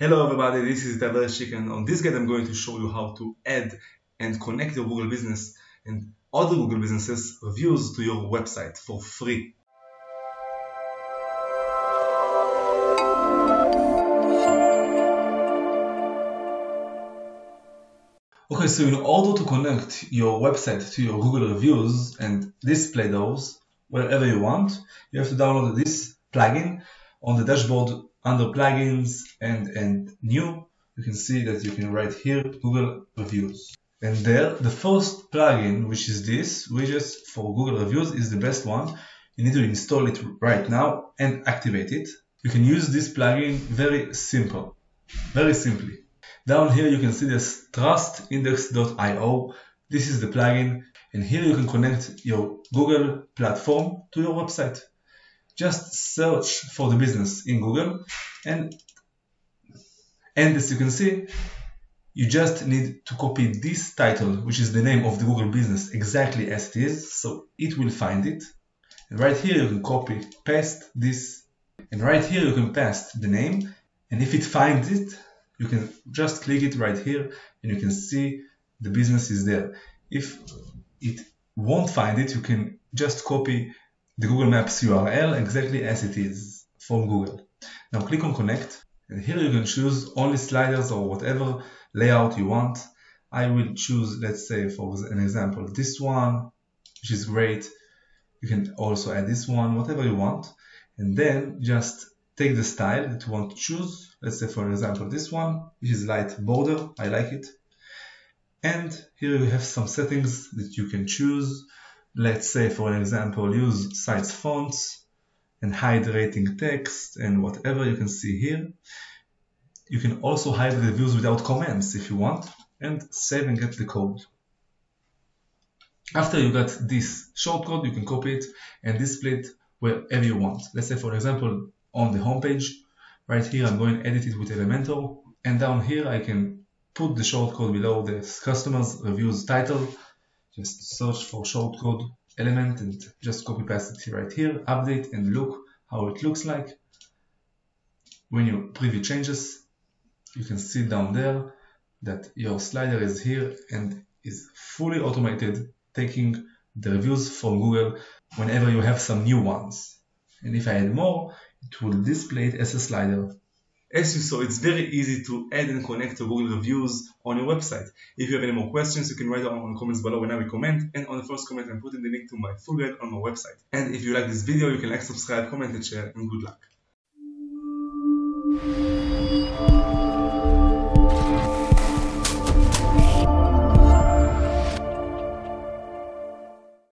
Hello everybody, this is Itay Verchik. On this guide I'm going to show you how to add and connect your Google business and other Google businesses reviews to your website for free. Okay, so in order to connect your website to your Google reviews and display those wherever you want, you have to download this plugin on the dashboard under plugins and, and new. You can see that you can write here Google reviews. And there, the first plugin, which is this widget for Google reviews, is the best one. You need to install it right now and activate it. You can use this plugin very simple, very simply. Down here you can see this trustindex.io. This is the plugin and here you can connect your Google platform to your website. Just search for the business in Google and and as you can see you just need to copy this title which is the name of the Google business exactly as it is. So it will find it. And right here you can copy paste this. And right here you can paste the name. And if it finds it you can just click it right here and you can see the business is there. If it won't find it, you can just copy the Google Maps URL exactly as it is from Google. Now click on connect and here you can choose only sliders or whatever layout you want. I will choose, let's say for an example, this one, which is great. You can also add this one, whatever you want. And then just take the style that you want to choose. Let's say, for example, this one, which is light border. I like it. And here you have some settings that you can choose. Let's say, for example, use size fonts and hide rating text and whatever you can see here. You can also hide reviews without comments if you want and save and get the code. After you got this shortcode, you can copy it and display it wherever you want. Let's say, for example, on the homepage. Right here, I'm going to edit it with Elementor. And down here, I can put the shortcode below the customers reviews title. Just search for shortcode element and just copy paste it right here, update and look how it looks like. When you preview changes, you can see down there that your slider is here and is fully automated, taking the reviews from Google whenever you have some new ones. And if I add more, it will display it as a slider. As you saw, it's very easy to add and connect to Google reviews on your website. If you have any more questions, you can write down on the comments below when I comment, and on the first comment I'm putting the link to my full guide on my website. And if you like this video, you can like, subscribe, comment, and share, and good luck.